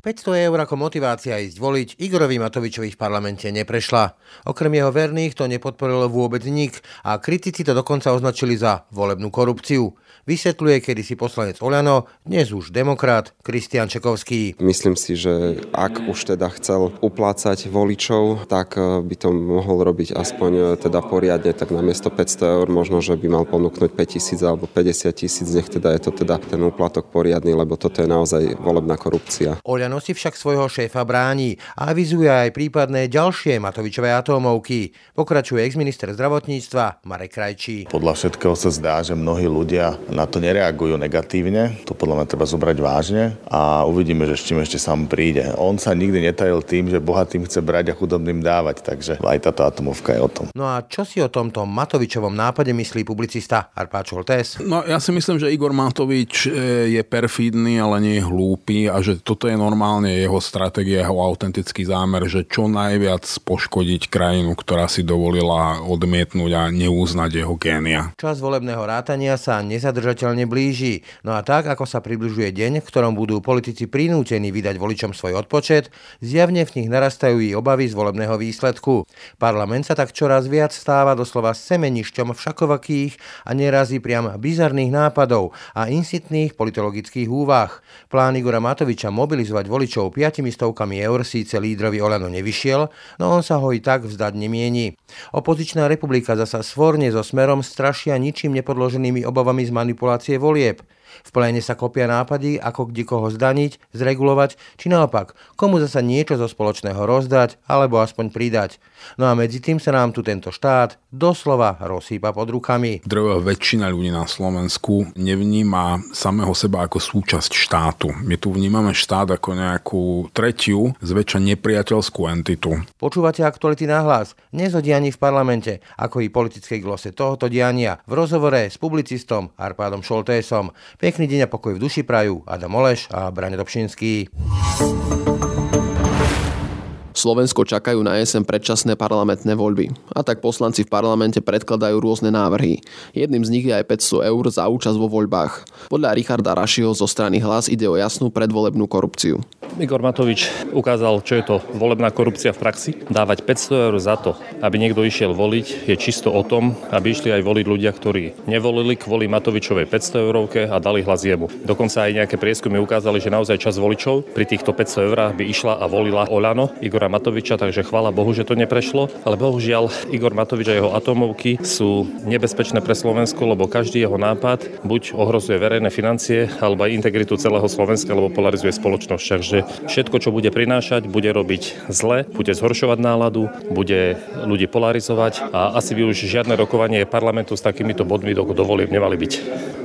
500 eur ako motivácia ísť voliť Igorovi Matovičovi v parlamente neprešla. Okrem jeho verných to nepodporilo vôbec nik a kritici to dokonca označili za volebnú korupciu. Vysvetľuje kedysi poslanec Oľano, dnes už demokrat Kristian Čekovský. Myslím si, že ak už teda chcel uplácať voličov, tak eh, by to mohol robiť aspoň eh, teda poriadne, tak na miesto 500 eur možno, že by mal ponúknuť 5000 alebo 50 tisíc, nech teda je to teda ten úplatok poriadny, lebo toto je naozaj volebná korupcia. Oľano Oľano si však svojho šéfa bráni a avizuje aj prípadné ďalšie Matovičové atómovky. Pokračuje exminister zdravotníctva Marek Krajčí. Podľa všetkého sa zdá, že mnohí ľudia na to nereagujú negatívne. To podľa mňa treba zobrať vážne a uvidíme, že s čím ešte sám príde. On sa nikdy netajil tým, že bohatým chce brať a chudobným dávať, takže aj táto atomovka je o tom. No a čo si o tomto Matovičovom nápade myslí publicista Arpáč Holtés? No ja si myslím, že Igor Matovič e, je perfídny, ale nie je hlúpy a že toto je normálne normálne jeho stratégia, jeho autentický zámer, že čo najviac poškodiť krajinu, ktorá si dovolila odmietnúť a neúznať jeho génia. Čas volebného rátania sa nezadržateľne blíži. No a tak, ako sa približuje deň, v ktorom budú politici prinútení vydať voličom svoj odpočet, zjavne v nich narastajú i obavy z volebného výsledku. Parlament sa tak čoraz viac stáva doslova semenišťom všakovakých a nerazí priam bizarných nápadov a insitných politologických úvah. Plán Igora Matoviča mobilizovať voličov piatimi stovkami eur síce lídrovi Olano nevyšiel, no on sa ho i tak vzdať nemieni. Opozičná republika zasa svorne so smerom strašia ničím nepodloženými obavami z manipulácie volieb. V pléne sa kopia nápady, ako kde koho zdaniť, zregulovať, či naopak, komu zasa niečo zo spoločného rozdať, alebo aspoň pridať. No a medzi tým sa nám tu tento štát doslova rozsýpa pod rukami. Drvá väčšina ľudí na Slovensku nevníma samého seba ako súčasť štátu. My tu vnímame štát ako nejakú tretiu, zväčša nepriateľskú entitu. Počúvate aktuality na hlas, dnes o dianí v parlamente, ako i politickej glose tohoto diania v rozhovore s publicistom Arpádom Šoltésom. Pekný deň a pokoj v duši prajú Adam Oleš a Brane Dobšinský. Slovensko čakajú na jeseň predčasné parlamentné voľby. A tak poslanci v parlamente predkladajú rôzne návrhy. Jedným z nich je aj 500 eur za účasť vo voľbách. Podľa Richarda Rašiho zo strany Hlas ide o jasnú predvolebnú korupciu. Igor Matovič ukázal, čo je to volebná korupcia v praxi. Dávať 500 eur za to, aby niekto išiel voliť, je čisto o tom, aby išli aj voliť ľudia, ktorí nevolili kvôli Matovičovej 500 eurovke a dali hlas jemu. Dokonca aj nejaké prieskumy ukázali, že naozaj čas voličov pri týchto 500 eurách by išla a volila Olano Igora Matoviča, takže chvála Bohu, že to neprešlo. Ale bohužiaľ Igor Matovič a jeho atomovky sú nebezpečné pre Slovensko, lebo každý jeho nápad buď ohrozuje verejné financie, alebo aj integritu celého Slovenska, alebo polarizuje spoločnosť. Takže všetko, čo bude prinášať, bude robiť zle, bude zhoršovať náladu, bude ľudí polarizovať a asi by už žiadne rokovanie parlamentu s takýmito bodmi do, do volieb nemali byť.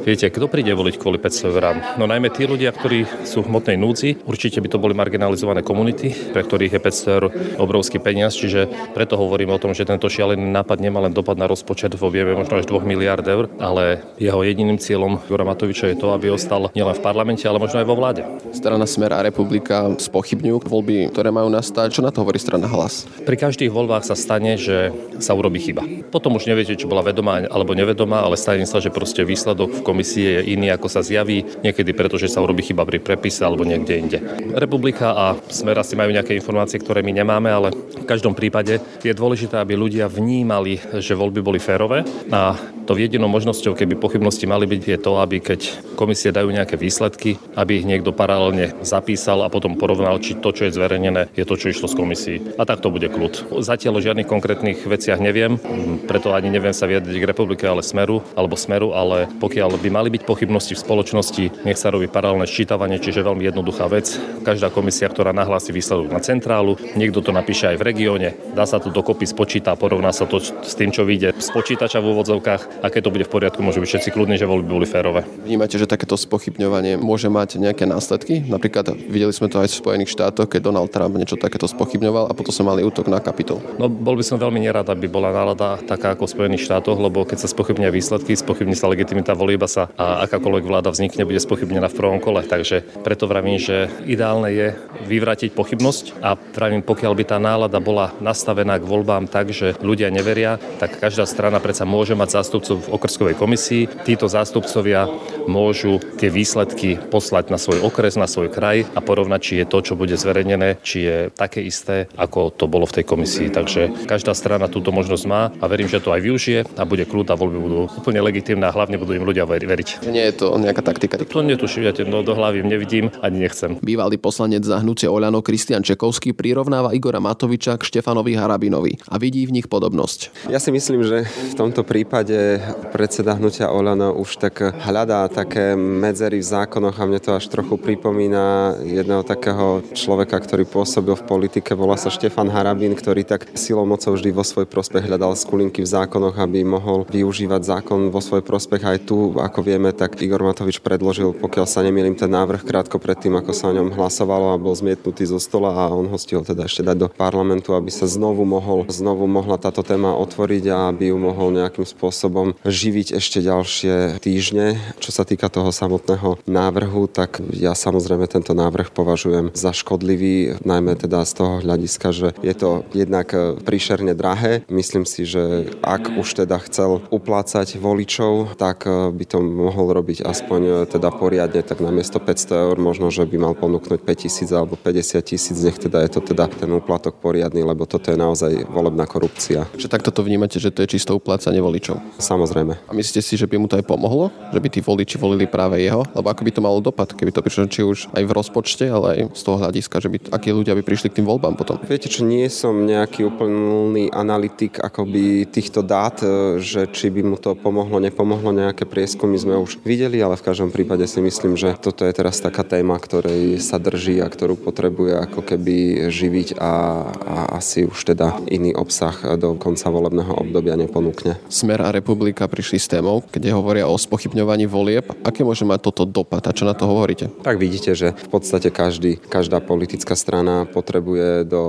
Viete, kto príde voliť kvôli 500 eurám? No najmä tí ľudia, ktorí sú v hmotnej núdzi, určite by to boli marginalizované komunity, pre ktorých je 500 eur obrovský peniaz, čiže preto hovorím o tom, že tento šialený nápad nemá len dopad na rozpočet vo vieme možno až 2 miliard eur, ale jeho jediným cieľom Jura Matoviča je to, aby ostal nielen v parlamente, ale možno aj vo vláde. Strana Smer a Republika spochybňujú voľby, ktoré majú nastať. Čo na to hovorí strana Hlas? Pri každých voľbách sa stane, že sa urobí chyba. Potom už neviete, či bola vedomá alebo nevedomá, ale stane sa, že proste výsledok v komisie je iný, ako sa zjaví, niekedy preto, že sa urobí chyba pri prepise alebo niekde inde. Republika a Smer asi majú nejaké informácie, ktoré my nemáme, ale v každom prípade je dôležité, aby ľudia vnímali, že voľby boli férové a to jedinou možnosťou, keby pochybnosti mali byť, je to, aby keď komisie dajú nejaké výsledky, aby ich niekto paralelne zapísal a potom porovnal, či to, čo je zverejnené, je to, čo išlo z komisí. A tak to bude kľud. Zatiaľ o žiadnych konkrétnych veciach neviem, preto ani neviem sa vyjadriť k republike, ale smeru, alebo smeru, ale pokiaľ by mali byť pochybnosti v spoločnosti, nech sa robí paralelné ščítavanie, čiže veľmi jednoduchá vec. Každá komisia, ktorá nahlási výsledok na centrálu, niekto to napíše aj v regióne, dá sa to dokopy, spočíta, porovná sa to s tým, čo vyjde z počítača v úvodzovkách a keď to bude v poriadku, môžu byť všetci kľudní, že voľby boli férové. Vnímate, že takéto spochybňovanie môže mať nejaké následky? Napríklad videli sme to aj v Spojených štátoch, keď Donald Trump niečo takéto spochybňoval a potom sa mali útok na kapitol. No bol by som veľmi nerad, aby bola nálada taká ako v Spojených štátoch, lebo keď sa spochybnia výsledky, spochybní sa legitimita volieba sa a akákoľvek vláda vznikne, bude spochybnená v prvom kole. Takže preto vravím, že ideálne je vyvrátiť pochybnosť a vravím, pokiaľ by tá nálada bola nastavená k voľbám tak, že ľudia neveria, tak každá strana predsa môže mať zástupcov v okrskovej komisii. Títo zástupcovia môžu tie výsledky poslať na svoj okres, na svoj kraj a porovnať, či je to, čo bude zverejnené, či je také isté, ako to bolo v tej komisii. Takže každá strana túto možnosť má a verím, že to aj využije a bude kľud a voľby budú úplne legitimné a hlavne budú im ľudia veriť. Nie je to nejaká taktika. To netuším, ja no, do hlavy nevidím ani nechcem. Bývalý poslanec za hnutie Oľano Kristian Čekovský prirovnáva Igora Matoviča k Štefanovi Harabinovi a vidí v nich podobnosť. Ja si myslím, že v tomto prípade predseda hnutia Oľano už tak hľadá také medzery v zákonoch a mne to až trochu pripomína jedného takého človeka, ktorý pôsobil v politike, volá sa Štefan Harabin, ktorý tak silou mocou vždy vo svoj prospech hľadal skulinky v zákonoch, aby mohol využívať zákon vo svoj prospech. Aj tu, ako vieme, tak Igor Matovič predložil, pokiaľ sa nemýlim, ten návrh krátko predtým, ako sa o ňom hlasovalo a bol zmietnutý zo stola a on ho stihol teda ešte dať do parlamentu, aby sa znovu mohol, znovu mohla táto téma otvoriť a aby ju mohol nejakým spôsobom živiť ešte ďalšie týždne. Čo sa týka toho samotného návrhu, tak ja samozrejme tento návrh považujem za škodlivý, najmä teda z toho hľadiska, že je to jednak príšerne drahé. Myslím si, že ak už teda chcel uplácať voličov, tak by to mohol robiť aspoň teda poriadne, tak namiesto 500 eur možno, že by mal ponúknuť 5000 alebo 50 tisíc, nech teda je to teda ten úplatok poriadny, lebo toto je naozaj volebná korupcia. Že takto to vnímate, že to je čisto uplácanie voličov? Samozrejme. A myslíte si, že by mu to aj pomohlo? Že by tí voliči volili práve jeho? Lebo ako by to malo dopad, keby to prišlo či už aj v rozpočte, ale aj z toho hľadiska, že by akí ľudia by prišli k tým voľbám potom? Viete čo, nie som nejaký úplný analytik akoby týchto dát, e, že či by mu to pomohlo, nepomohlo, nejaké prieskumy sme už videli, ale v každom prípade si myslím, že toto je teraz taká téma, ktorej sa drží a ktorú potrebuje ako keby živiť a, a asi už teda iný obsah do konca volebného obdobia neponúkne. Smer a republika prišli s témou, kde hovoria o spochybňovaní volieb. Aké môže mať toto dopad a čo na to hovoríte? Tak vidíte, že v podstate každý, každá politická strana potrebuje do,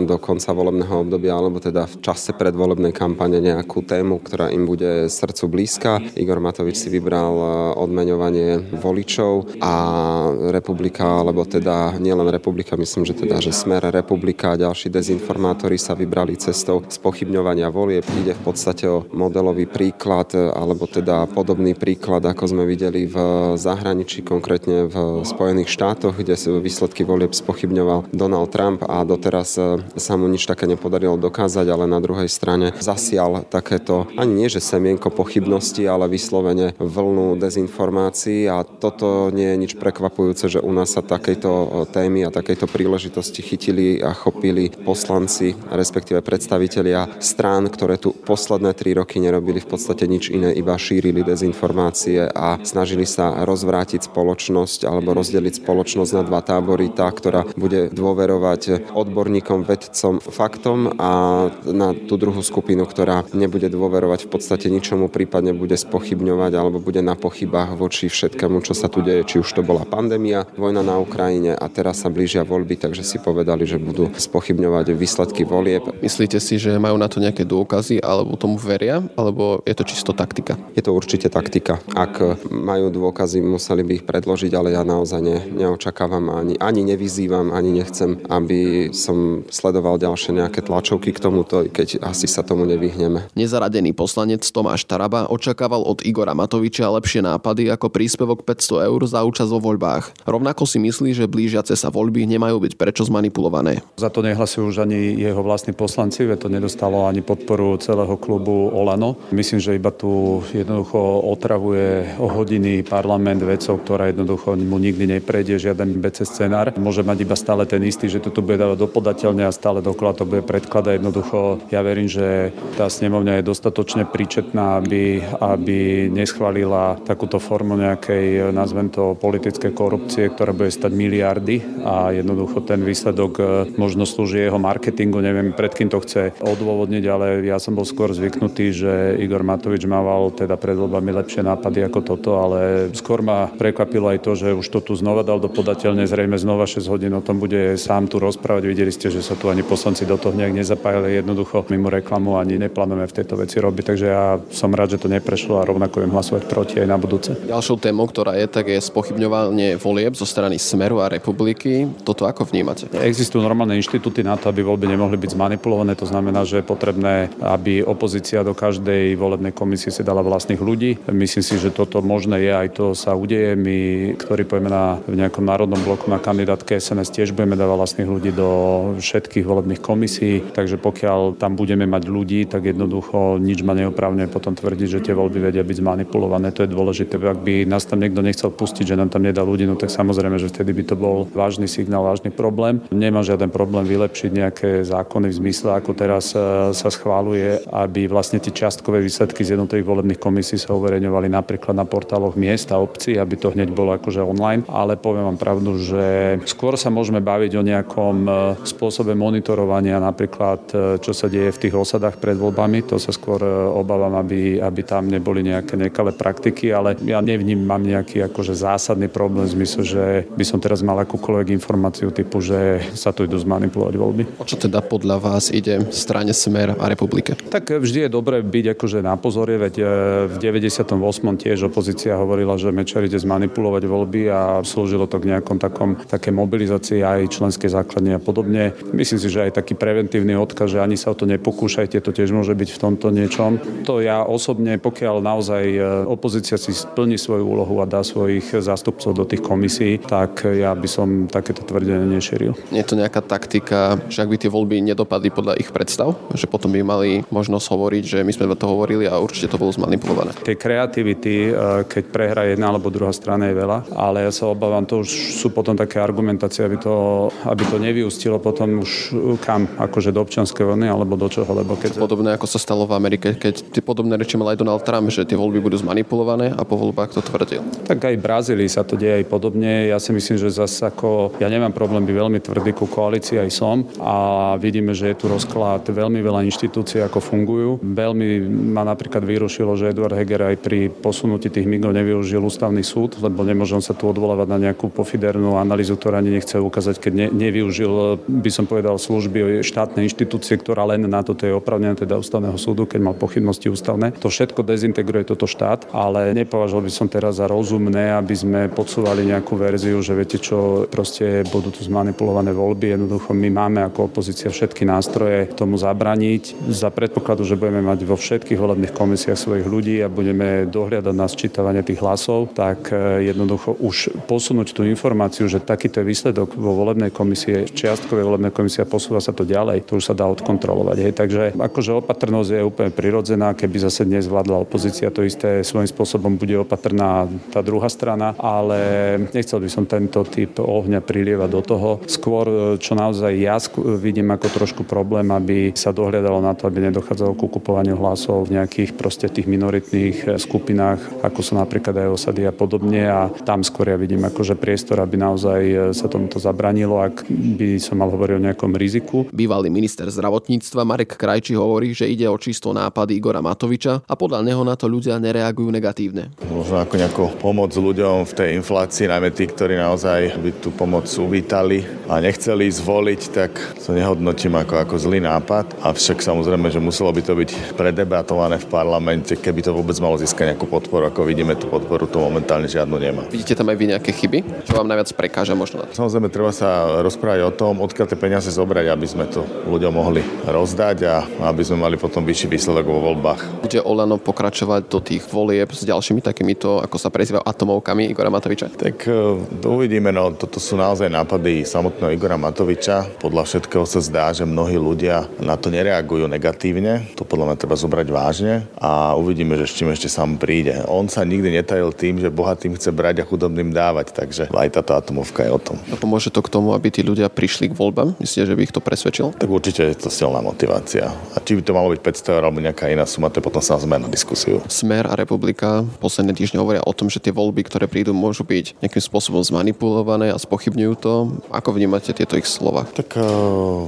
do konca volebného obdobia alebo teda v čase predvolebnej kampane nejakú tému, ktorá im bude srdcu blízka. Igor Matovič si vybral e, odmeňovanie voličov a republika, alebo teda nielen republika, myslím, že teda, že Smer republika a ďalší dezinformátori sa vybrali cestou spochybňovania volieb. Ide v podstate o modelový príklad, alebo teda podobný príklad, ako sme videli v zahraničí, konkrétne v Spojených štátoch, kde výsledky volieb spochybňoval Donald Trump a doteraz e, sa mu nič také nepodarilo dokázať, ale na druhej strane zasial takéto, ani nie že semienko pochybnosti, ale vyslovene vlnu dezinformácií a toto nie je nič prekvapujúce, že u nás sa takejto e, témy a takejto príležitosti chytili a chopili poslanci, respektíve predstavitelia strán, ktoré tu posledné tri roky nerobili v podstate nič iné, iba šírili dezinformácie a snažili sa rozvrátiť spoločnosť alebo rozdeliť spoločnosť na dva tábory. Tá, ktorá bude dôverovať odborníkom, vedcom, faktom a na tú druhú skupinu, ktorá nebude dôverovať v podstate ničomu, prípadne bude spochybňovať alebo bude na pochybách voči všetkému, čo sa tu deje, či už to bola pandémia, vojna na Ukrajine a teraz sa blížia voľby, takže si povedali, že budú spochybňovať výsledky volieb. Myslíte si, že majú na to nejaké dôkazy alebo tomu veria, alebo je to čisto taktika? Je to určite taktika. Ak majú dôkazy, museli by ich predložiť, ale ja naozaj ne, neočakávam ani, ani nevyzývam, ani nechcem, aby som sledoval ďalšie nejaké tlačovky k tomuto, keď asi sa tomu nevyhneme. Nezaradený poslanec Tomáš Taraba očakával od Igora Matoviča lepšie nápady ako príspevok 500 eur za účasť vo voľbách. Rovnako si myslí, že blížiace sa voľby nemajú byť prečo zmanipulované. Za to nehlasujú už ani jeho vlastní poslanci, veď to nedostalo ani podporu celého klubu Olano. Myslím, že iba tu jednoducho otravuje o hodiny parlament vecou, ktorá jednoducho mu nikdy neprejde, žiaden BC scenár. Môže mať iba stále ten istý, že to tu bude dávať dopodateľne a stále dokola to bude predkladať. Jednoducho ja verím, že tá snemovňa je dostatočne príčetná, aby, aby neschválila takúto formu nejakej, nazvem to, politické korupcie, ktorá bude stať miliardy a jednoducho ten výsledok možno slúži jeho marketingu, neviem pred kým to chce odôvodniť, ale ja som bol skôr zvyknutý, že Igor Matovič mával teda pred voľbami lepšie nápady ako toto, ale skôr ma prekvapilo aj to, že už to tu znova dal do podateľne, zrejme znova 6 hodín o tom bude sám tu rozprávať. Videli ste, že sa tu ani poslanci do toho nejak nezapájali jednoducho mimo reklamu ani neplánujeme v tejto veci robiť, takže ja som rád, že to neprešlo a rovnako viem hlasovať proti aj na budúce. Ďalšou témou, ktorá je, tak je spochybňovanie volieb zo strany Smeru a republiky. Toto ako vnímate? Existujú normálne inštitúty na to, aby voľby nemohli byť zmanipulované. To znamená, že je potrebné, aby opozícia do každej volebnej komisie si dala vlastných ľudí. Myslím si, že toto možné je, aj to sa udeje. My, ktorí pojeme na, v nejakom národnom bloku na kandidátke SNS, tiež budeme dávať vlastných ľudí do všetkých volebných komisí, takže pokiaľ tam budeme mať ľudí, tak jednoducho nič ma neoprávne potom tvrdiť, že tie voľby vedia byť zmanipulované. To je dôležité. Ak by nás tam niekto nechcel pustiť, že nám tam nedá ľudí, no tak samozrejme, že vtedy by to bol vážny signál, vážny problém. Nemá žiaden problém vylepšiť nejaké zákony v zmysle, ako teraz e, sa schváluje, aby vlastne tie čiastkové výsledky z jednotlivých volebných komisí sa uverejňovali napríklad na portáloch miest a obcí, aby to hneď bolo akože online. Ale poviem vám pravdu, že skôr sa môžeme baviť o nejakom e, spôsobe monitorovania, napríklad e, čo sa deje v tých osadách pred voľbami. To sa skôr obávam, aby, aby tam neboli nejaké nekalé praktiky, ale ja nevnímam nejaký akože zásadný problém v zmysle, že by som teraz mal akúkoľvek informáciu typu, že sa tu idú zmanipulovať voľby. O čo teda podľa vás ide strane Smer a republike? Tak vždy je dobré byť akože na pozore, veď e, v 98. tiež opozícia hovorila, že Mečer ide zmanipulovať voľby a slúžilo to k nejakom takom, také mobilizácii aj členskej základne a podobne. Myslím si, že aj taký preventívny odkaz, že ani sa o to nepokúšajte, to tiež môže byť v tomto niečom. To ja osobne, pokiaľ naozaj e, opozícia si splní svoju úlohu a dá svojich zástupcov do tých komisí, tak ja by som takéto tvrdenie nešeril. Nie je to nejaká taktika, že ak by tie voľby nedopadli podľa ich predstav, že potom by mali možnosť hovoriť, že my sme to hovorili a určite to bolo zmanipulované. Tej kreativity, e, keď prehra jedna alebo druhá strana je veľa, ale ja sa obávam, to už sú potom také argumentácie, aby to, aby to nevyústilo potom už kam, akože do občianskej vojny alebo do čoho, lebo keď... Podobné ako sa stalo v Amerike, keď tie podobné reči mal aj Donald Trump, že tie voľby budú zmanipulované a po voľbách to tvrdil. Tak aj v Brazílii sa to deje aj podobne. Ja si myslím, že zase ako, ja nemám problém byť veľmi tvrdý ku koalícii aj som a vidíme, že je tu rozklad veľmi veľa inštitúcií, ako fungujú. Veľmi ma napríklad vyrušilo, že Eduard Heger aj pri posunutí tých migov nevyužil ústavný súd, lebo nemôžem sa tu odvolávať na nejakú pofidernú analýzu, ktorá ani nechce ukázať, keď ne, nevyužil, by som povedal, služby štátnej inštitúcie, ktorá len na toto je opravnená, teda ústavného súdu, keď mal pochybnosti ústavné. To všetko dezintegruje toto štát, ale nepovažoval by som teraz za rozumné, aby sme podsúvali nejakú verziu, že viete čo, proste budú tu zmanipulované voľby. Jednoducho my máme ako opozícia všetky nástroje tomu zabraniť. Za predpokladu, že budeme mať vo všetkých volebných komisiách svojich ľudí a budeme dohliadať na sčítavanie tých hlasov, tak e, jednoducho už posunúť tú informáciu, že takýto je výsledok vo volebnej komisie, čiastkovej volebnej komisie a posúva sa to ďalej, to už sa dá odkontrolovať. Hej. Takže akože opatrnosť je úplne prirodzená, keby zase dnes opozícia, to isté svojím spôsobom bude opatrná tá druhá strana, ale nechcel by som tento typ ohňa prilievať do toho. Skôr, e, čo naozaj ja vidím ako trošku problém, aby sa dohľadalo na to, aby nedochádzalo ku kupovaniu hlasov v nejakých proste tých minoritných e, skupinách, ako sú napríklad aj osady a podobne a tam skôr ja vidím akože priestor, aby naozaj e, sa tomuto zabranilo, ak by som mal hovoriť o nejakom riziku. Bývalý minister zdravotníctva Marek Krajči hovorí, že ide o čisto nápad Igora Matoviča a podľa neho na to ľudia nereagujú negatívne. Možno ako nejakú pomoc ľuďom v tej inflácii, najmä tí, ktorí naozaj by tú pomoc uvítali a nechceli zvoliť, tak to nehodnotím ako, ako zlý nápad. Avšak samozrejme, že muselo by to byť predebatované v parlamente, keby to vôbec malo získať nejakú podporu. Ako vidíme, tú podporu to momentálne žiadnu nemá. Vidíte tam aj vy nejaké chyby? Čo vám najviac prekáža možno? Samozrejme, treba sa rozprávať o tom, odkiaľ tie peniaze zobrať, aby sme to ľuďom mohli rozdať a aby sme mali potom vyšší výsledok vo voľbách. Bude Olano pokračovať do tých volieb s ďalšími takýmito, ako sa prezývajú, atomovkami Igora Matoviča? Tak to uvidíme, no toto sú naozaj nápady samotného Igora Matoviča. Podľa všetkého sa zdá, že mnohí ľudia na to nereagujú negatívne. To podľa mňa treba zobrať vážne a uvidíme, že s čím ešte sám príde. On sa nikdy netajil tým, že bohatým chce brať a chudobným dávať, takže aj táto atomovka je o tom. A pomôže to k tomu, aby tí ľudia prišli k voľbám? Myslíte, že by ich to presvedčil? Tak určite je to silná motivácia. A či by to malo byť 500 eur alebo nejaká iná suma, to je potom sa na diskusiu. Smer a republika posledné týždne hovoria o tom, že tie voľby, ktoré prídu, môžu byť nejakým spôsobom zmanipulované a spochybňujú to. Ako vnímate tieto ich slova? Tak uh,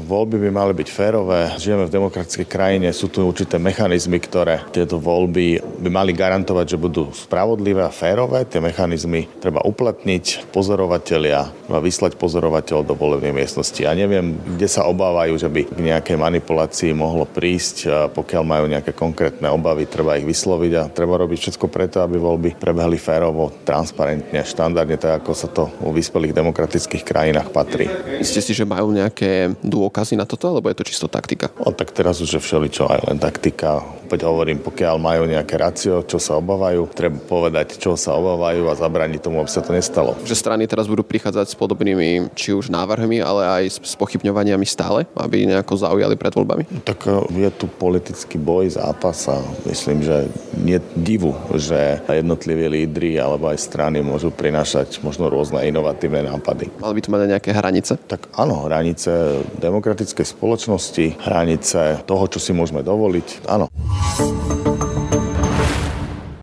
voľby by mali byť férové. Žijeme v demokratickej krajine, sú tu určité mechanizmy, ktoré tieto voľby by mali garantovať, že budú spravodlivé a férové. Tie mechanizmy treba uplatniť, pozorovatelia, treba vyslať pozorovateľ do volebnej miestnosti. Ja neviem, kde sa obávajú, že by k nejakej manipulácii mohlo prísť. Pokiaľ majú nejaké konkrétne obavy, treba ich vysloviť a treba robiť všetko preto, aby voľby prebehli férovo, transparentne, štandardne, tak ako sa to vo vyspelých demokratických krajinách patrí. Si, že majú nejaké dôkazy na toto, alebo je to čisto taktika? No tak teraz už je všeličo aj len taktika. Opäť hovorím, pokiaľ majú nejaké racio, čo sa obávajú, treba povedať, čo sa obávajú a zabrániť tomu, aby sa to nestalo. Že strany teraz budú prichádzať s podobnými či už návrhmi, ale aj s pochybňovaniami stále, aby nejako zaujali pred voľbami? Tak e, je tu politický boj, zápas a myslím, že nie divu, že jednotliví lídry alebo aj strany môžu prinášať možno rôzne inovatívne nápady. Mali by to mať nejaké hranice? Tak áno, hranice demokratickej spoločnosti, hranice toho, čo si môžeme dovoliť, áno. Thank you.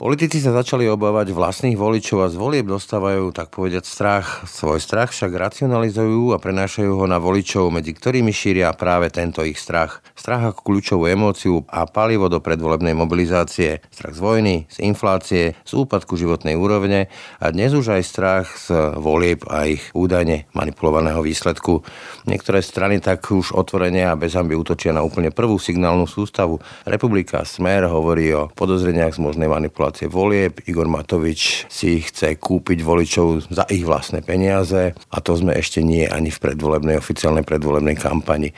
Politici sa začali obávať vlastných voličov a z volieb dostávajú, tak povedať, strach. Svoj strach však racionalizujú a prenášajú ho na voličov, medzi ktorými šíria práve tento ich strach. Strach ako kľúčovú emóciu a palivo do predvolebnej mobilizácie. Strach z vojny, z inflácie, z úpadku životnej úrovne a dnes už aj strach z volieb a ich údajne manipulovaného výsledku. Niektoré strany tak už otvorene a bez hamby útočia na úplne prvú signálnu sústavu. Republika Smer hovorí o podozreniach z možnej manipulácie manipulácie volieb. Igor Matovič si chce kúpiť voličov za ich vlastné peniaze a to sme ešte nie ani v predvolebnej, oficiálnej predvolebnej kampani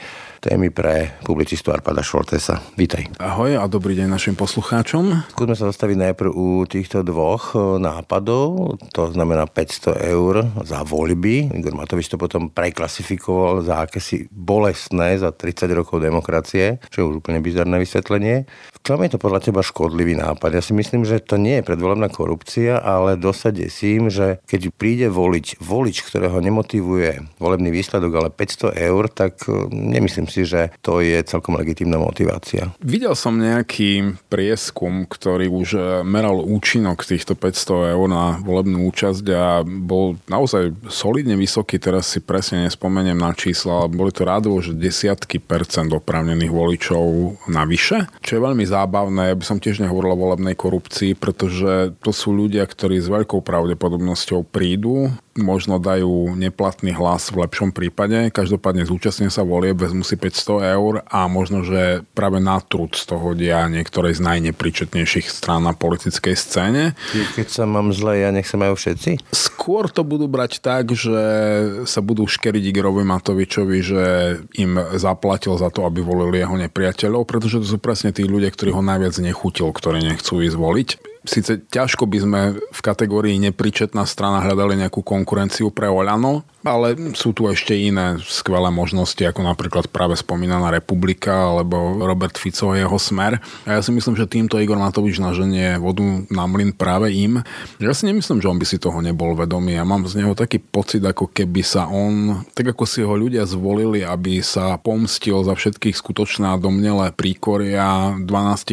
témy pre publicistu Arpada Šoltesa. Vítaj. Ahoj a dobrý deň našim poslucháčom. Skúsme sa zastaviť najprv u týchto dvoch e, nápadov, to znamená 500 eur za voľby. Igor Matovič to potom preklasifikoval za akési bolestné za 30 rokov demokracie, čo je už úplne bizarné vysvetlenie. V čom je to podľa teba škodlivý nápad? Ja si myslím, že to nie je predvolebná korupcia, ale dosť desím, že keď príde voliť volič, ktorého nemotivuje volebný výsledok, ale 500 eur, tak e, nemyslím si, že to je celkom legitímna motivácia. Videl som nejaký prieskum, ktorý už e, meral účinok týchto 500 eur na volebnú účasť a bol naozaj solidne vysoký, teraz si presne nespomeniem na čísla, ale boli to rádovo, že desiatky percent oprávnených voličov navyše, čo je veľmi zábavné. Ja by som tiež nehovoril o volebnej korupcii, pretože to sú ľudia, ktorí s veľkou pravdepodobnosťou prídu, možno dajú neplatný hlas v lepšom prípade, každopádne zúčastnia sa volieb, vezmu si 500 eur a možno, že práve na trud z toho dia niektorej z najnepričetnejších strán na politickej scéne. Keď sa mám zle, ja nech sa majú všetci? Skôr to budú brať tak, že sa budú škeriť Igorovi Matovičovi, že im zaplatil za to, aby volili jeho nepriateľov, pretože to sú presne tí ľudia, ktorí ho najviac nechutil, ktorí nechcú ísť voliť síce ťažko by sme v kategórii nepričetná strana hľadali nejakú konkurenciu pre Oľano, ale sú tu ešte iné skvelé možnosti, ako napríklad práve spomínaná Republika alebo Robert Fico a jeho smer. A ja si myslím, že týmto Igor Matovič naženie vodu na mlyn práve im. Ja si nemyslím, že on by si toho nebol vedomý. Ja mám z neho taký pocit, ako keby sa on, tak ako si ho ľudia zvolili, aby sa pomstil za všetkých skutočné a domnelé príkoria 12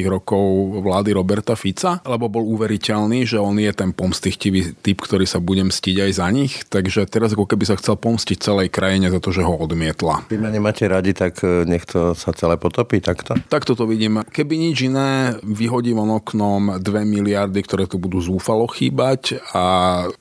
rokov vlády Roberta Fica, lebo bol uveriteľný, že on je ten pomstichtivý typ, ktorý sa bude mstiť aj za nich. Takže teraz ako keby sa chcel pomstiť celej krajine za to, že ho odmietla. Keď ma nemáte radi, tak e, nech to sa celé potopí takto? Takto to vidím. Keby nič iné, vyhodí von oknom 2 miliardy, ktoré tu budú zúfalo chýbať a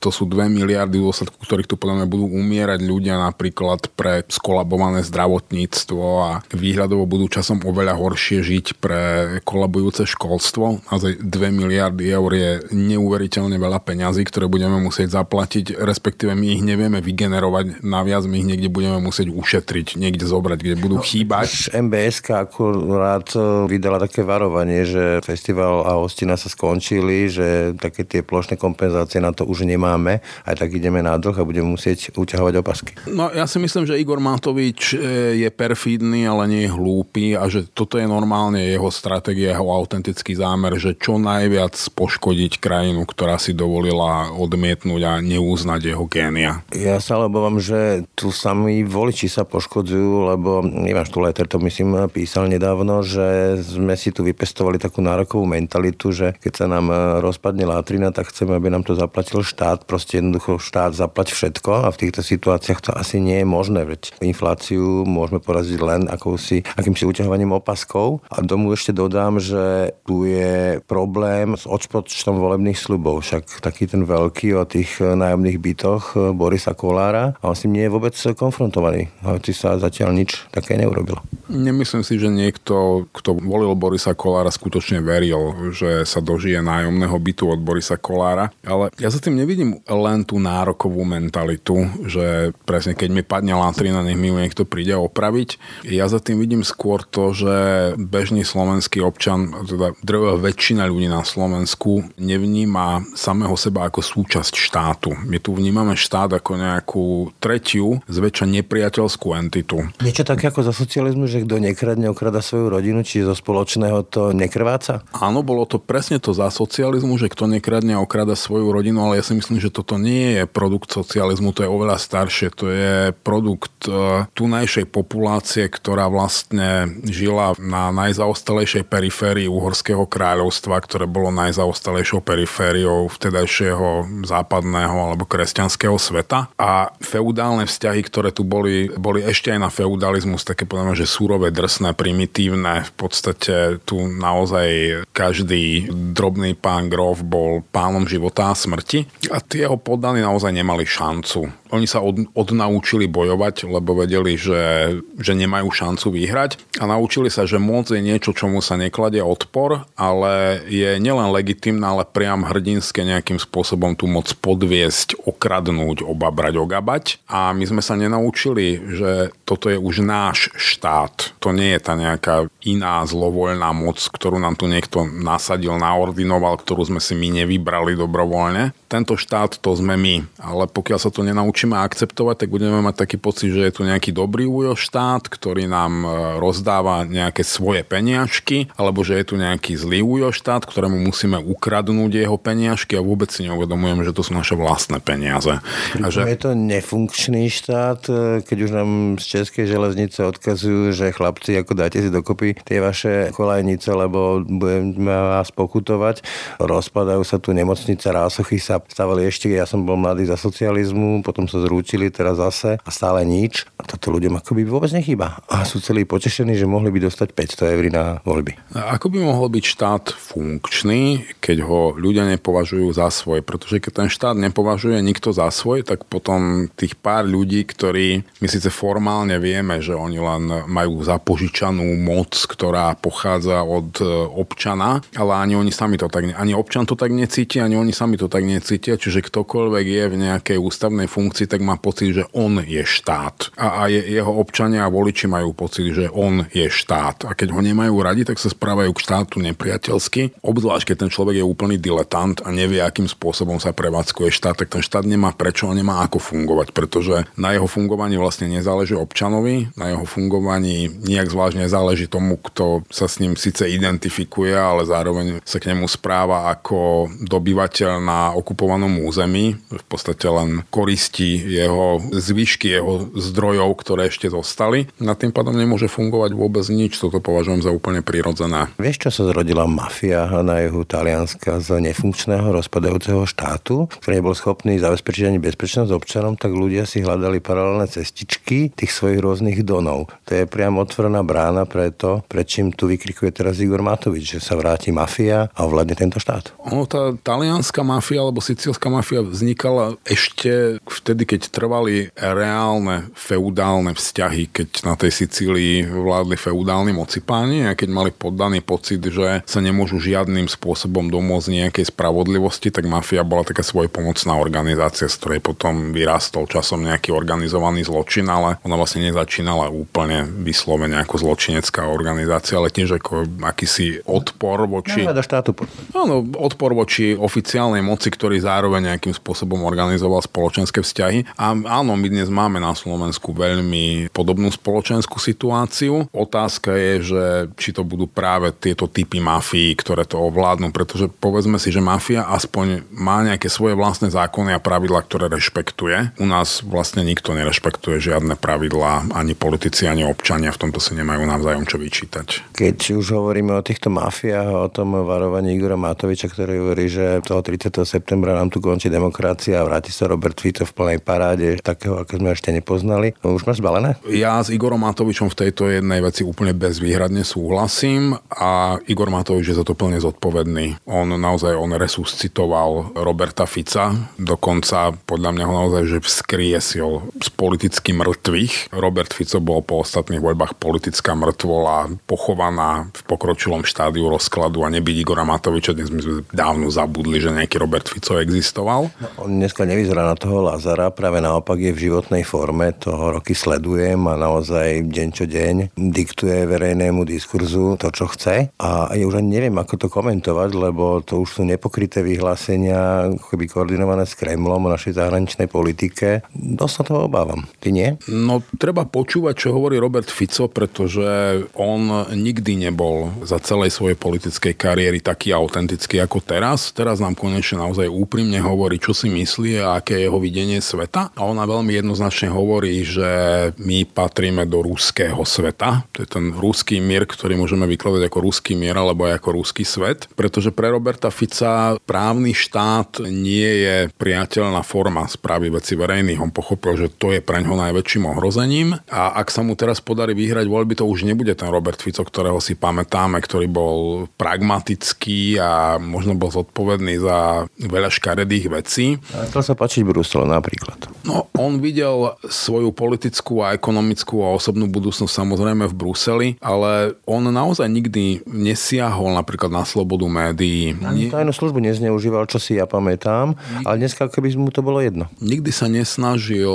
to sú 2 miliardy v dôsledku ktorých tu podľa mňa budú umierať ľudia napríklad pre skolabované zdravotníctvo a výhľadovo budú časom oveľa horšie žiť pre kolabujúce školstvo. Naozaj 2 miliardy eur je neuveriteľne veľa peňazí, ktoré budeme musieť zaplatiť, respektíve my ich nevieme vygenerovať investovať naviac, my ich niekde budeme musieť ušetriť, niekde zobrať, kde budú no, chýbať. MBS akurát e, vydala také varovanie, že festival a hostina sa skončili, že také tie plošné kompenzácie na to už nemáme, aj tak ideme na dlh a budeme musieť uťahovať opasky. No ja si myslím, že Igor Matovič e, je perfídny, ale nie je hlúpy a že toto je normálne jeho stratégia, jeho autentický zámer, že čo najviac poškodiť krajinu, ktorá si dovolila odmietnúť a neúznať jeho génia. Ja sa ale obávam, že tu sami voliči sa poškodzujú, lebo Ivan Štuleter to myslím písal nedávno, že sme si tu vypestovali takú nárokovú mentalitu, že keď sa nám rozpadne látrina, tak chceme, aby nám to zaplatil štát. Proste jednoducho štát zaplať všetko a v týchto situáciách to asi nie je možné, veď infláciu môžeme poraziť len akousi, akýmsi uťahovaním opaskov. A tomu ešte dodám, že tu je problém s odpočtom volebných slubov. Však taký ten veľký o tých nájomných bytoch Borisa Kolára a on s tým nie je vôbec konfrontovaný. Hoci sa zatiaľ nič také neurobilo. Nemyslím si, že niekto, kto volil Borisa Kolára, skutočne veril, že sa dožije nájomného bytu od Borisa Kolára. Ale ja za tým nevidím len tú nárokovú mentalitu, že presne keď mi padne latrina, nech mi ju niekto príde opraviť. Ja za tým vidím skôr to, že bežný slovenský občan, teda drvá väčšina ľudí na Slovensku nevníma samého seba ako súčasť štátu. My tu vnímame štát ako nejakú tretiu, zväčša nepriateľskú entitu. Niečo také ako za socializmu, že kto nekradne, okrada svoju rodinu, či zo spoločného to nekrváca? Áno, bolo to presne to za socializmu, že kto nekradne, okrada svoju rodinu, ale ja si myslím, že toto nie je produkt socializmu, to je oveľa staršie, to je produkt uh, tunajšej populácie, ktorá vlastne žila na najzaostalejšej periférii Uhorského kráľovstva, ktoré bolo najzaostalejšou perifériou vtedajšieho západného alebo kresťanského sveta. A feudálne vzťahy, ktoré tu boli, boli ešte aj na feudalizmus také povedame, že súrové, drsné, primitívne. V podstate tu naozaj každý drobný pán Grof bol pánom života a smrti a tie jeho poddaní naozaj nemali šancu oni sa od, odnaučili bojovať, lebo vedeli, že, že nemajú šancu vyhrať a naučili sa, že moc je niečo, čomu sa nekladie odpor, ale je nielen legitimná, ale priam hrdinské nejakým spôsobom tú moc podviesť, okradnúť, obabrať, ogabať. A my sme sa nenaučili, že toto je už náš štát. To nie je tá nejaká iná zlovoľná moc, ktorú nám tu niekto nasadil, naordinoval, ktorú sme si my nevybrali dobrovoľne. Tento štát to sme my, ale pokiaľ sa to nenaučíme naučíme akceptovať, tak budeme mať taký pocit, že je tu nejaký dobrý ujo štát, ktorý nám e, rozdáva nejaké svoje peniažky, alebo že je tu nejaký zlý ujo štát, ktorému musíme ukradnúť jeho peniažky a vôbec si neuvedomujeme, že to sú naše vlastné peniaze. A že... Je to nefunkčný štát, e, keď už nám z Českej železnice odkazujú, že chlapci, ako dáte si dokopy tie vaše kolajnice, lebo budeme vás pokutovať. Rozpadajú sa tu nemocnice, rásochy sa stavali ešte, ja som bol mladý za socializmu, potom sa zrútili teraz zase a stále nič. A toto ľuďom akoby vôbec nechýba. A sú celí potešení, že mohli by dostať 500 eur na voľby. A ako by mohol byť štát funkčný, keď ho ľudia nepovažujú za svoj? Pretože keď ten štát nepovažuje nikto za svoj, tak potom tých pár ľudí, ktorí my síce formálne vieme, že oni len majú zapožičanú moc, ktorá pochádza od e, občana, ale ani oni sami to tak, ani občan to tak necíti, ani oni sami to tak necítia, čiže ktokoľvek je v nejakej ústavnej funkcii, tak má pocit, že on je štát. A, a je, jeho občania a voliči majú pocit, že on je štát. A keď ho nemajú radi, tak sa správajú k štátu nepriateľsky. Obzvlášť, keď ten človek je úplný diletant a nevie, akým spôsobom sa prevádzkuje štát, tak ten štát nemá prečo a nemá ako fungovať, pretože na jeho fungovaní vlastne nezáleží občanovi, na jeho fungovaní nejak zvlášť nezáleží tomu, kto sa s ním síce identifikuje, ale zároveň sa k nemu správa ako dobyvateľ na okupovanom území, v podstate len koristí jeho zvyšky, jeho zdrojov, ktoré ešte zostali. Na tým pádom nemôže fungovať vôbec nič, toto považujem za úplne prirodzené. Vieš, čo sa zrodila mafia na juhu Talianska z nefunkčného rozpadajúceho štátu, ktorý nebol schopný zabezpečiť ani bezpečnosť občanom, tak ľudia si hľadali paralelné cestičky tých svojich rôznych donov. To je priam otvorená brána pre to, čím tu vykrikuje teraz Igor Matovič, že sa vráti mafia a ovládne tento štát. Ono, tá talianská mafia alebo sicilská mafia vznikala ešte vtedy, keď trvali reálne feudálne vzťahy, keď na tej Sicílii vládli feudálni mocipáni a keď mali poddaný pocit, že sa nemôžu žiadnym spôsobom domôcť nejakej spravodlivosti, tak mafia bola taká svojpomocná organizácia, z ktorej potom vyrastol časom nejaký organizovaný zločin, ale ona vlastne nezačínala úplne vyslovene ako zločinecká organizácia, ale tiež ako akýsi odpor voči... štátu. Áno, odpor voči oficiálnej moci, ktorý zároveň nejakým spôsobom organizoval spoločenské vzťahy. A áno, my dnes máme na Slovensku veľmi podobnú spoločenskú situáciu. Otázka je, že či to budú práve tieto typy mafií, ktoré to ovládnu, pretože povedzme si, že mafia aspoň má nejaké svoje vlastné zákony a pravidlá, ktoré rešpektuje. U nás vlastne nikto nerešpektuje žiadne pravidlá, ani politici, ani občania v tomto si nemajú navzájom čo vyčítať. Keď už hovoríme o týchto mafiách a o tom varovaní Igora Matoviča, ktorý hovorí, že toho 30. septembra decembra nám tu končí demokracia a vráti sa Robert Fico v plnej paráde, takého, ako sme ešte nepoznali. No, už máš zbalené? Ja s Igorom Matovičom v tejto jednej veci úplne bezvýhradne súhlasím a Igor Matovič je za to plne zodpovedný. On naozaj on resuscitoval Roberta Fica, dokonca podľa mňa ho naozaj že vzkriesil z politicky mŕtvych. Robert Fico bol po ostatných voľbách politická mŕtvola, pochovaná v pokročilom štádiu rozkladu a nebyť Igora Matoviča, dnes sme dávno zabudli, že nejaký Robert Fico existoval. No, on dneska nevyzerá na toho Lazara, práve naopak je v životnej forme, toho roky sledujem a naozaj deň čo deň diktuje verejnému diskurzu to, čo chce. A ja už ani neviem, ako to komentovať, lebo to už sú nepokryté vyhlásenia, keby koordinované s Kremlom o našej zahraničnej politike. Dosť sa toho obávam. Ty nie? No, treba počúvať, čo hovorí Robert Fico, pretože on nikdy nebol za celej svojej politickej kariéry taký autentický ako teraz. Teraz nám konečne naozaj úprimne hovorí, čo si myslí a aké je jeho videnie sveta. A ona veľmi jednoznačne hovorí, že my patríme do ruského sveta. To je ten ruský mier, ktorý môžeme vykladať ako ruský mier alebo aj ako ruský svet. Pretože pre Roberta Fica právny štát nie je priateľná forma správy veci verejných. On pochopil, že to je pre ňoho najväčším ohrozením. A ak sa mu teraz podarí vyhrať voľby, to už nebude ten Robert Fico, ktorého si pamätáme, ktorý bol pragmatický a možno bol zodpovedný za veľa škaredých vecí. A sa páčiť Brusel napríklad. No, on videl svoju politickú a ekonomickú a osobnú budúcnosť samozrejme v Bruseli, ale on naozaj nikdy nesiahol napríklad na slobodu médií. Ani tajnú službu nezneužíval, čo si ja pamätám, ale dneska keby mu to bolo jedno. Nikdy sa nesnažil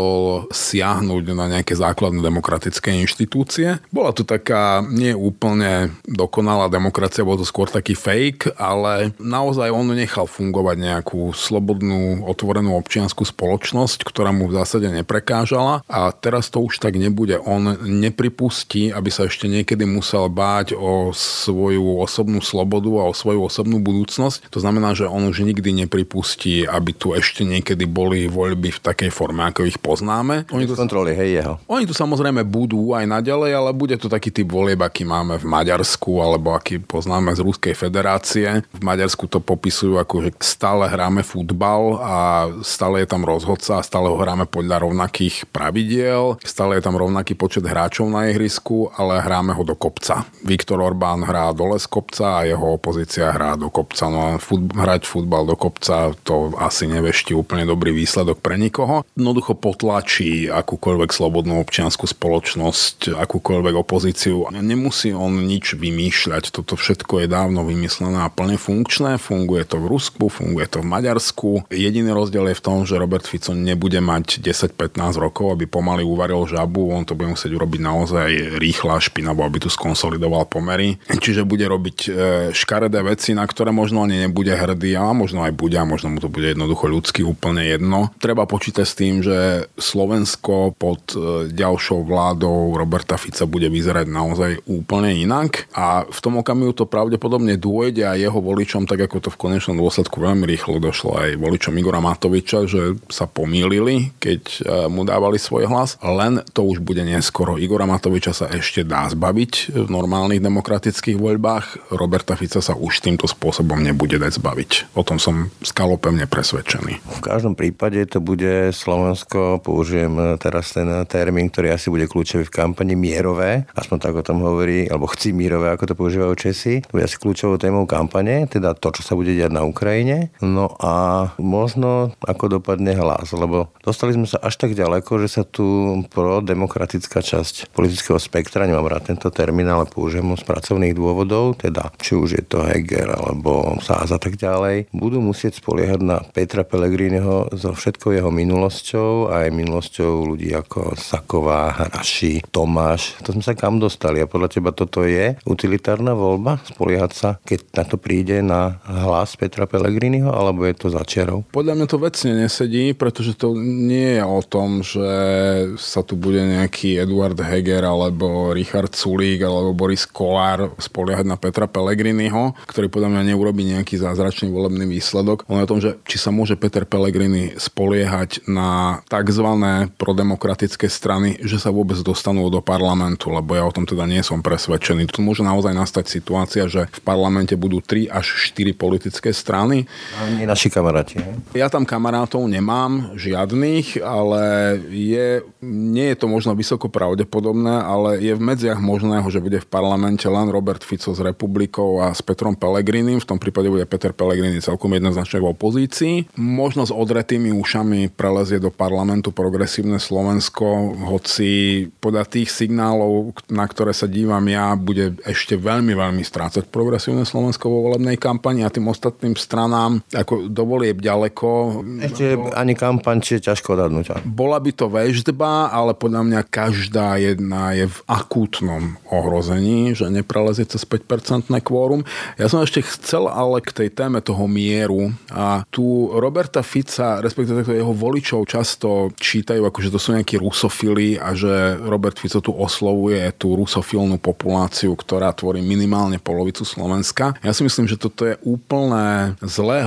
siahnuť na nejaké základné demokratické inštitúcie. Bola to taká nie úplne dokonalá demokracia, bol to skôr taký fake, ale naozaj on nechal fungovať nejakú slobodnú, otvorenú občianskú spoločnosť, ktorá mu v zásade neprekážala a teraz to už tak nebude. On nepripustí, aby sa ešte niekedy musel báť o svoju osobnú slobodu a o svoju osobnú budúcnosť. To znamená, že on už nikdy nepripustí, aby tu ešte niekedy boli voľby v takej forme, ako ich poznáme. Oni tu, kontroly, hej, jeho. Oni tu samozrejme budú aj naďalej, ale bude to taký typ volieb, aký máme v Maďarsku, alebo aký poznáme z Ruskej federácie. V Maďarsku to popisujú ako, že stále hráme futbal a stále je tam rozhodca a stále ho hráme podľa rovnakých pravidiel, stále je tam rovnaký počet hráčov na ihrisku, ale hráme ho do kopca. Viktor Orbán hrá dole z kopca a jeho opozícia hrá do kopca. No a fut, hrať futbal do kopca to asi nevešti úplne dobrý výsledok pre nikoho. Jednoducho potlačí akúkoľvek slobodnú občianskú spoločnosť, akúkoľvek opozíciu. Nemusí on nič vymýšľať, toto všetko je dávno vymyslené a plne funkčné. Funguje to v Rusku, funguje to v Maďarsku. Jediný rozdiel je v tom, že Robert Fico nebude mať 10-15 rokov, aby pomaly uvaril žabu, on to bude musieť urobiť naozaj rýchlo a špinavo, aby tu skonsolidoval pomery. Čiže bude robiť e, škaredé veci, na ktoré možno ani nebude hrdý, a možno aj bude, a možno mu to bude jednoducho ľudsky úplne jedno. Treba počítať s tým, že Slovensko pod e, ďalšou vládou Roberta Fica bude vyzerať naozaj úplne inak a v tom okamihu to pravdepodobne dôjde aj jeho voličom, tak ako to v konečnom dôsledku veľmi rýchlo došlo aj voličom Igora Matoviča, že sa pomýlili, keď e, mu dávali svoj hlas, len to už bude neskoro. Igora Matoviča sa ešte dá zbaviť v normálnych demokratických voľbách, Roberta Fica sa už týmto spôsobom nebude dať zbaviť. O tom som skalopevne presvedčený. V každom prípade to bude Slovensko, použijem teraz ten termín, ktorý asi bude kľúčový v kampani, mierové, aspoň tak o tom hovorí, alebo chci mierové, ako to používajú Česi. To bude asi kľúčovou témou kampane, teda to, čo sa bude diať na Ukrajine. No a možno ako dopadne hlas, lebo dostali sme sa až tak ďaleko, že sa tu pro demokratická časť politického spektra, nemám rád tento termín, ale použijem ho z pracovných dôvodov, teda či už je to Heger alebo Sáza a tak ďalej, budú musieť spoliehať na Petra Pellegriniho so všetkou jeho minulosťou aj minulosťou ľudí ako Saková, Raši, Tomáš. To sme sa kam dostali a podľa teba toto je utilitárna voľba? Spoliehať sa, keď na to príde na hlas Petra Pellegriniho alebo je to začiarov? Podľa mňa to vecne nesedí, pretože to nie je o tom, že sa tu bude nejaký Eduard Heger alebo Richard Sulík alebo Boris Kolár spoliehať na Petra Pellegriniho, ktorý podľa mňa neurobi nejaký zázračný volebný výsledok. On je o tom, že či sa môže Peter Pellegrini spoliehať na tzv. prodemokratické strany, že sa vôbec dostanú do parlamentu, lebo ja o tom teda nie som presvedčený. Tu môže naozaj nastať situácia, že v parlamente budú 3 až 4 politické strany. A naši kamaráti. Ja tam kamarátov nemám, žiadnych, ale je, nie je to možno vysoko pravdepodobné, ale je v medziach možného, že bude v parlamente len Robert Fico s Republikou a s Petrom Pelegrinim. V tom prípade bude Peter Pellegrini celkom jednoznačne v opozícii. Možno s odretými ušami prelezie do parlamentu progresívne Slovensko, hoci podľa tých signálov, na ktoré sa dívam ja, bude ešte veľmi, veľmi strácať progresívne Slovensko vo volebnej kampani a tým ostatným stranám ako dovolieb ďaleko. Ešte ani kampaň, či je ťažko odhadnúť. Bola by to väždba, ale podľa mňa každá jedna je v akútnom ohrození, že neprelezie cez 5-percentné kvórum. Ja som ešte chcel ale k tej téme toho mieru a tu Roberta Fica, respektíve jeho voličov často čítajú, ako že to sú nejakí rusofili a že Robert Fico tu oslovuje tú rusofilnú populáciu, ktorá tvorí minimálne polovicu Slovenska. Ja si myslím, že toto je úplné zlé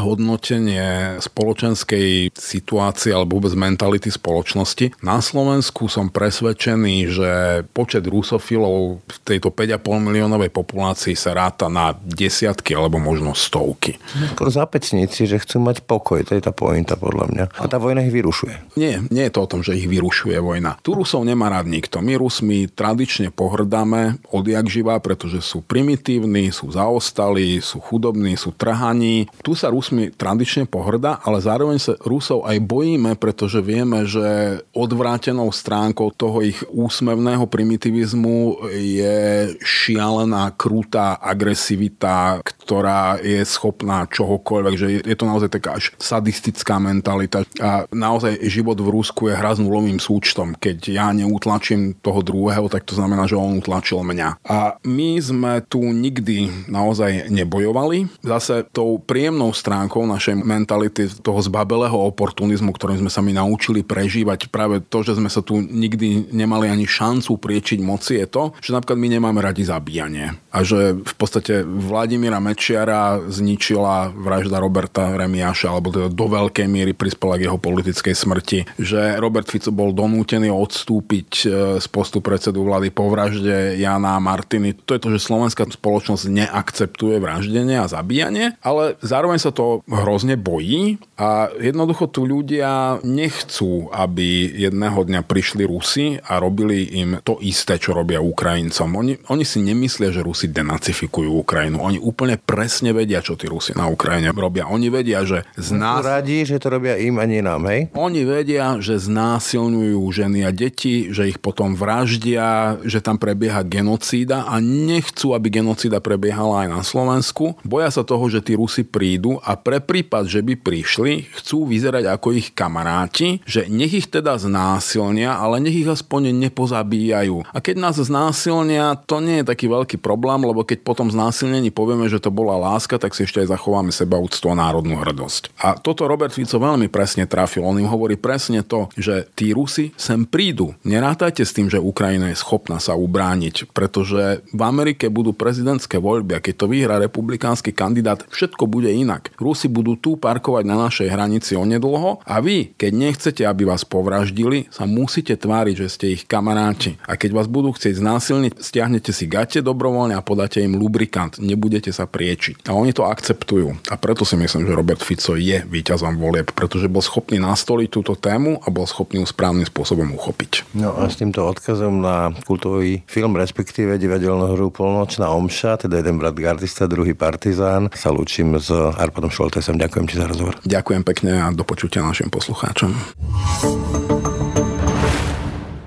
hodnotenie spoločenskej situácie alebo vôbec mentality spoločnosti. Na Slovensku som presvedčený, že počet rusofilov v tejto 5,5 miliónovej populácii sa ráta na desiatky alebo možno stovky. Skôr zapecníci, že chcú mať pokoj, to je tá pointa podľa mňa. A tá vojna ich vyrušuje. Nie, nie je to o tom, že ich vyrušuje vojna. Tu Rusov nemá rád nikto. My Rusmi tradične pohrdáme odjak živá, pretože sú primitívni, sú zaostalí, sú chudobní, sú trhaní. Tu sa Rusmi tradične pohrdá, ale zároveň sa Rusov aj bojíme, pretože vieme, že odvrátenou stránkou toho ich úsmevného primitivizmu je šialená, krutá agresivita, ktorá je schopná čohokoľvek, že je to naozaj taká až sadistická mentalita. A naozaj život v Rusku je hra s nulovým súčtom. Keď ja neutlačím toho druhého, tak to znamená, že on utlačil mňa. A my sme tu nikdy naozaj nebojovali. Zase tou príjemnou stránkou našej mentality, toho zbabelého oportunizmu, ktorým sme sa my naučili prežívať, práve to, že sme sa tu nikdy nemali ani šancu priečiť moci, je to, že napríklad my nemáme radi zabíjanie. A že v podstate Vladimíra Mečiara zničila vražda Roberta Remiáša, alebo teda do veľkej miery prispela k jeho politickej smrti. Že Robert Fico bol donútený odstúpiť e, z postu predsedu vlády po vražde Jana Martiny. To je to, že slovenská spoločnosť neakceptuje vraždenie a zabíjanie, ale zároveň sa to hrozne bojí a jednoducho tu ľudia nechcú, aby jedného dňa prišli Rusi a robili im to isté, čo robia Ukrajincom. Oni, oni si nemyslia, že Rusi denacifikujú Ukrajinu. Oni úplne presne vedia, čo tí Rusi na Ukrajine robia. Oni vedia, že z nás... Radi, že to robia im a nie nám, hej? Oni vedia, že znásilňujú ženy a deti, že ich potom vraždia, že tam prebieha genocída a nechcú, aby genocída prebiehala aj na Slovensku. Boja sa toho, že tí Rusi prídu a pre prípad, že by prišli, chcú vyzerať ako ich kamaráti, že nech ich teda znásilnia, ale nech ich aspoň nepozabíjajú. A keď nás znásilnia, to nie je taký veľký problém, lebo keď potom znásilnení povieme, že to bola láska, tak si ešte aj zachováme seba úctu a národnú hrdosť. A toto Robert Fico veľmi presne trafil. On im hovorí presne to, že tí Rusi sem prídu. Nerátajte s tým, že Ukrajina je schopná sa ubrániť, pretože v Amerike budú prezidentské voľby a keď to vyhrá republikánsky kandidát, všetko bude inak. Rusi budú tu parkovať na našej hranici onedlho a vy, keď nechcete, aby vás povraždili, sa musíte tváriť, že ste ich kamaráti. A keď vás budú chcieť znásilniť, stiahnete si gate dobrovoľne a podáte im lubrikant. Nebudete sa priečiť. A oni to akceptujú. A preto si myslím, že Robert Fico je víťazom volieb, pretože bol schopný nastoliť túto tému a bol schopný ju správnym spôsobom uchopiť. No a s týmto odkazom na kultový film, respektíve divadelnú hru Polnočná omša, teda jeden brat gardista, druhý partizán, sa lúčim s Arpadom Šoltesom. Ďakujem ti za rozhovor. Ďakujem pekne a do počutia našim poslucháčom.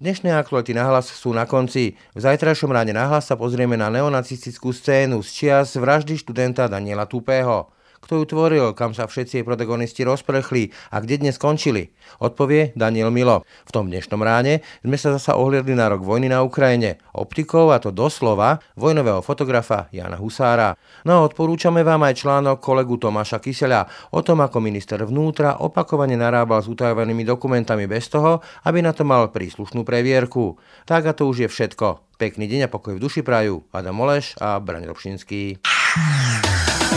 Dnešné aktuality na hlas sú na konci. V zajtrajšom ráne na hlas sa pozrieme na neonacistickú scénu z čias vraždy študenta Daniela Tupého. Kto ju tvoril, kam sa všetci jej protagonisti rozprechli a kde dnes skončili. Odpovie Daniel Milo. V tom dnešnom ráne sme sa zasa ohliadli na rok vojny na Ukrajine. Optikou, a to doslova, vojnového fotografa Jana Husára. No a odporúčame vám aj článok kolegu Tomáša Kyseľa o tom, ako minister vnútra opakovane narábal s utajovanými dokumentami bez toho, aby na to mal príslušnú previerku. Tak a to už je všetko. Pekný deň a pokoj v duši prajú. Adam Oleš a Braň Robšinský.